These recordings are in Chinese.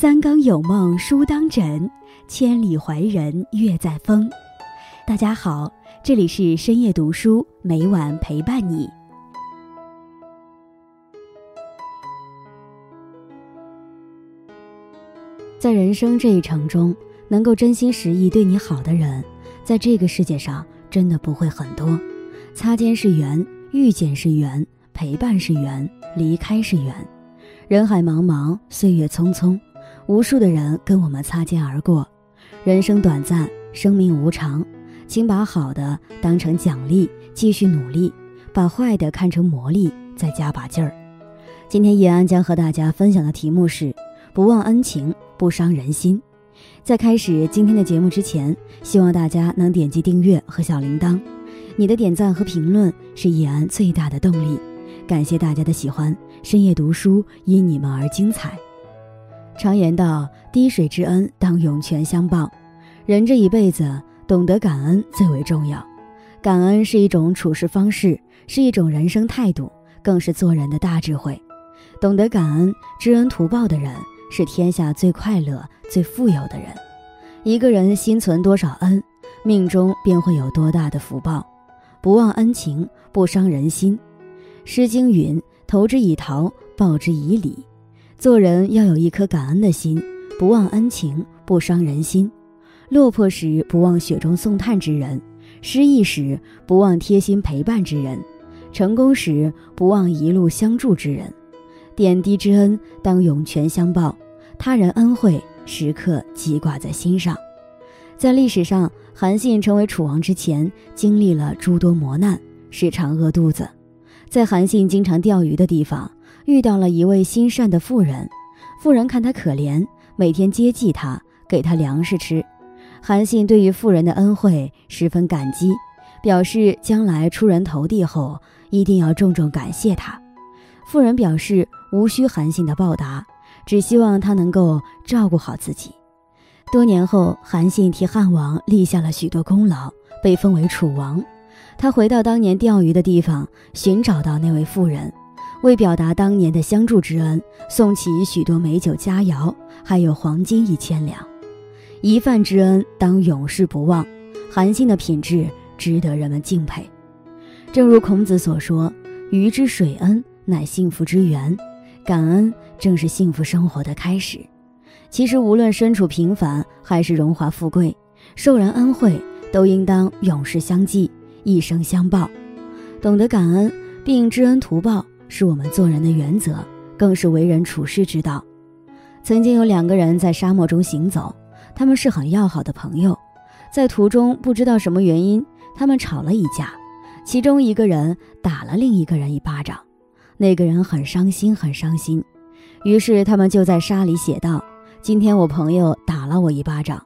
三更有梦书当枕，千里怀人月在风。大家好，这里是深夜读书，每晚陪伴你。在人生这一程中，能够真心实意对你好的人，在这个世界上真的不会很多。擦肩是缘，遇见是缘，陪伴是缘，离开是缘。人海茫茫，岁月匆匆，无数的人跟我们擦肩而过。人生短暂，生命无常，请把好的当成奖励，继续努力；把坏的看成磨砺，再加把劲儿。今天叶安将和大家分享的题目是：不忘恩情，不伤人心。在开始今天的节目之前，希望大家能点击订阅和小铃铛，你的点赞和评论是叶安最大的动力。感谢大家的喜欢。深夜读书，因你们而精彩。常言道：“滴水之恩，当涌泉相报。”人这一辈子，懂得感恩最为重要。感恩是一种处事方式，是一种人生态度，更是做人的大智慧。懂得感恩、知恩图报的人，是天下最快乐、最富有的人。一个人心存多少恩，命中便会有多大的福报。不忘恩情，不伤人心。《诗经》云。投之以桃，报之以李。做人要有一颗感恩的心，不忘恩情，不伤人心。落魄时不忘雪中送炭之人，失意时不忘贴心陪伴之人，成功时不忘一路相助之人。点滴之恩当涌泉相报，他人恩惠时刻记挂在心上。在历史上，韩信成为楚王之前，经历了诸多磨难，时常饿肚子。在韩信经常钓鱼的地方，遇到了一位心善的妇人。妇人看他可怜，每天接济他，给他粮食吃。韩信对于妇人的恩惠十分感激，表示将来出人头地后一定要重重感谢他。妇人表示无需韩信的报答，只希望他能够照顾好自己。多年后，韩信替汉王立下了许多功劳，被封为楚王。他回到当年钓鱼的地方，寻找到那位妇人，为表达当年的相助之恩，送起许多美酒佳肴，还有黄金一千两。一饭之恩当永世不忘，韩信的品质值得人们敬佩。正如孔子所说：“鱼之水恩，乃幸福之源。”感恩正是幸福生活的开始。其实，无论身处平凡还是荣华富贵，受人恩惠都应当永世相记。一生相报，懂得感恩并知恩图报，是我们做人的原则，更是为人处事之道。曾经有两个人在沙漠中行走，他们是很要好的朋友，在途中不知道什么原因，他们吵了一架，其中一个人打了另一个人一巴掌，那个人很伤心，很伤心。于是他们就在沙里写道：“今天我朋友打了我一巴掌。”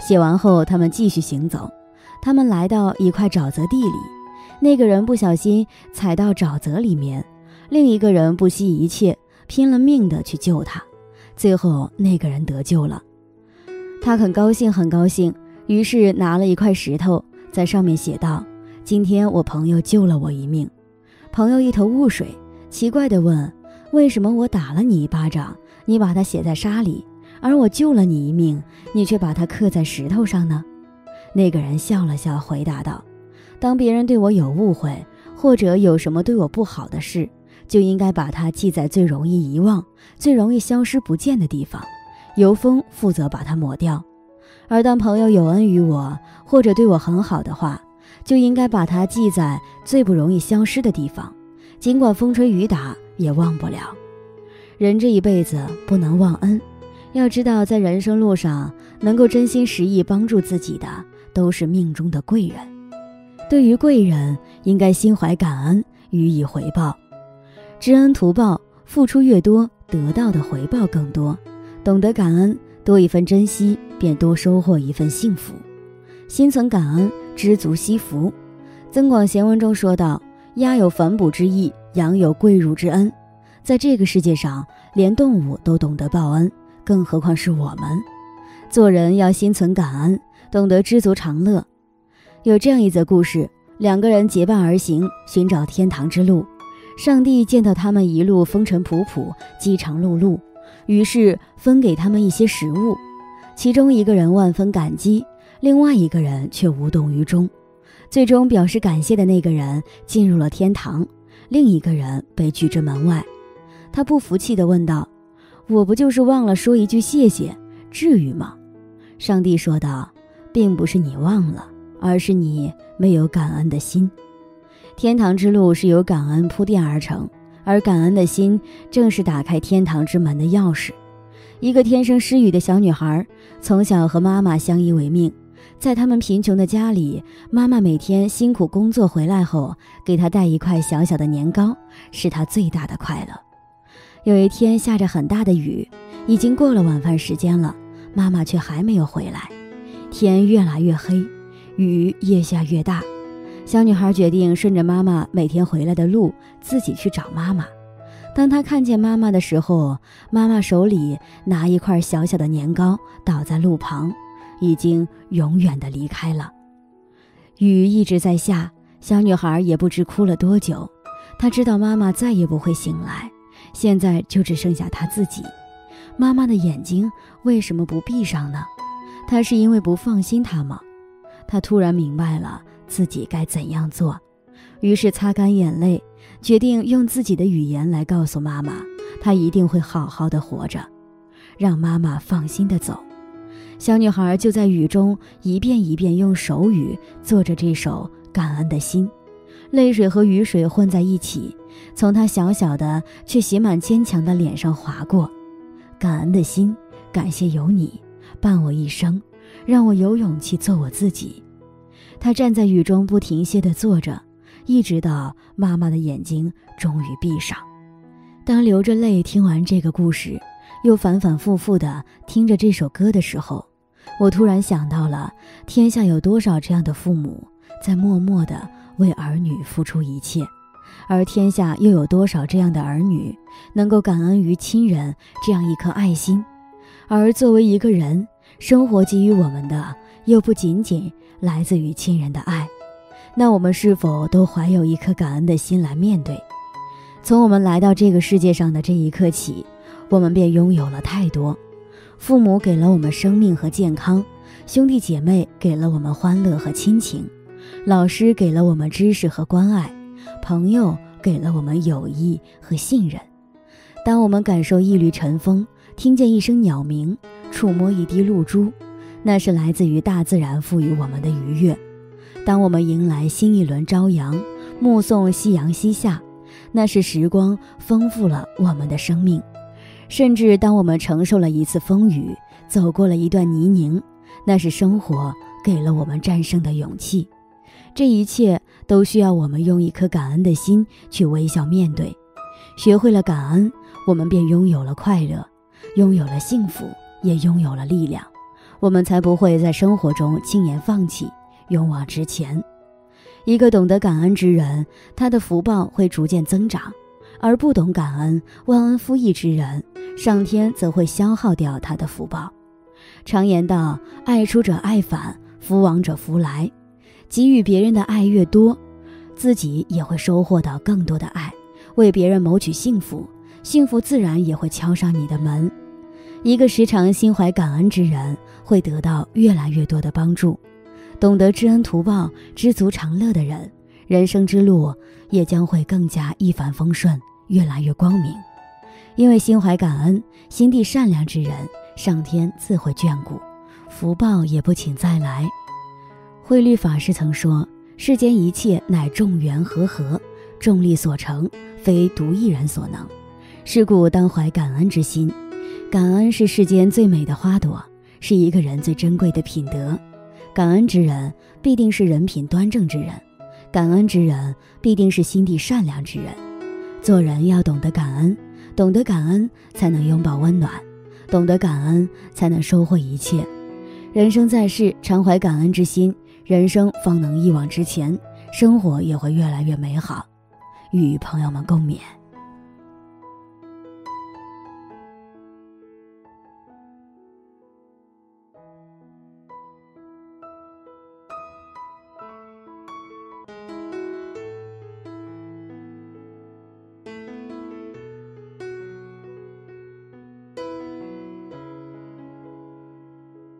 写完后，他们继续行走。他们来到一块沼泽地里，那个人不小心踩到沼泽里面，另一个人不惜一切，拼了命的去救他。最后那个人得救了，他很高兴，很高兴，于是拿了一块石头，在上面写道：“今天我朋友救了我一命。”朋友一头雾水，奇怪的问：“为什么我打了你一巴掌，你把它写在沙里，而我救了你一命，你却把它刻在石头上呢？”那个人笑了笑，回答道：“当别人对我有误会，或者有什么对我不好的事，就应该把它记在最容易遗忘、最容易消失不见的地方，由风负责把它抹掉；而当朋友有恩于我，或者对我很好的话，就应该把它记在最不容易消失的地方，尽管风吹雨打也忘不了。人这一辈子不能忘恩，要知道，在人生路上，能够真心实意帮助自己的。”都是命中的贵人，对于贵人应该心怀感恩，予以回报。知恩图报，付出越多，得到的回报更多。懂得感恩，多一份珍惜，便多收获一份幸福。心存感恩，知足惜福。《增广贤文》中说道：“鸭有反哺之意，羊有跪乳之恩。”在这个世界上，连动物都懂得报恩，更何况是我们？做人要心存感恩。懂得知足常乐，有这样一则故事：两个人结伴而行，寻找天堂之路。上帝见到他们一路风尘仆仆、饥肠辘辘，于是分给他们一些食物。其中一个人万分感激，另外一个人却无动于衷。最终表示感谢的那个人进入了天堂，另一个人被拒之门外。他不服气地问道：“我不就是忘了说一句谢谢，至于吗？”上帝说道：“并不是你忘了，而是你没有感恩的心。天堂之路是由感恩铺垫而成，而感恩的心正是打开天堂之门的钥匙。”一个天生失语的小女孩，从小和妈妈相依为命。在他们贫穷的家里，妈妈每天辛苦工作回来后，给她带一块小小的年糕，是她最大的快乐。有一天下着很大的雨，已经过了晚饭时间了，妈妈却还没有回来。天越来越黑，雨越下越大。小女孩决定顺着妈妈每天回来的路，自己去找妈妈。当她看见妈妈的时候，妈妈手里拿一块小小的年糕，倒在路旁，已经永远的离开了。雨一直在下，小女孩也不知哭了多久。她知道妈妈再也不会醒来，现在就只剩下她自己。妈妈的眼睛为什么不闭上呢？她是因为不放心她吗？她突然明白了自己该怎样做，于是擦干眼泪。决定用自己的语言来告诉妈妈，她一定会好好的活着，让妈妈放心的走。小女孩就在雨中一遍一遍用手语做着这首《感恩的心》，泪水和雨水混在一起，从她小小的却写满坚强的脸上划过。感恩的心，感谢有你伴我一生，让我有勇气做我自己。他站在雨中不停歇地坐着。一直到妈妈的眼睛终于闭上，当流着泪听完这个故事，又反反复复的听着这首歌的时候，我突然想到了天下有多少这样的父母在默默的为儿女付出一切，而天下又有多少这样的儿女能够感恩于亲人这样一颗爱心，而作为一个人，生活给予我们的又不仅仅来自于亲人的爱。那我们是否都怀有一颗感恩的心来面对？从我们来到这个世界上的这一刻起，我们便拥有了太多。父母给了我们生命和健康，兄弟姐妹给了我们欢乐和亲情，老师给了我们知识和关爱，朋友给了我们友谊和信任。当我们感受一缕晨风，听见一声鸟鸣，触摸一滴露珠，那是来自于大自然赋予我们的愉悦。当我们迎来新一轮朝阳，目送夕阳西下，那是时光丰富了我们的生命；甚至当我们承受了一次风雨，走过了一段泥泞，那是生活给了我们战胜的勇气。这一切都需要我们用一颗感恩的心去微笑面对。学会了感恩，我们便拥有了快乐，拥有了幸福，也拥有了力量。我们才不会在生活中轻言放弃。勇往直前，一个懂得感恩之人，他的福报会逐渐增长；而不懂感恩、忘恩负义之人，上天则会消耗掉他的福报。常言道：“爱出者爱返，福往者福来。”给予别人的爱越多，自己也会收获到更多的爱。为别人谋取幸福，幸福自然也会敲上你的门。一个时常心怀感恩之人，会得到越来越多的帮助。懂得知恩图报、知足常乐的人，人生之路也将会更加一帆风顺，越来越光明。因为心怀感恩、心地善良之人，上天自会眷顾，福报也不请再来。慧律法师曾说：“世间一切乃众缘和合，众力所成，非独一人所能。是故当怀感恩之心。感恩是世间最美的花朵，是一个人最珍贵的品德。”感恩之人必定是人品端正之人，感恩之人必定是心地善良之人。做人要懂得感恩，懂得感恩才能拥抱温暖，懂得感恩才能收获一切。人生在世，常怀感恩之心，人生方能一往直前，生活也会越来越美好。与朋友们共勉。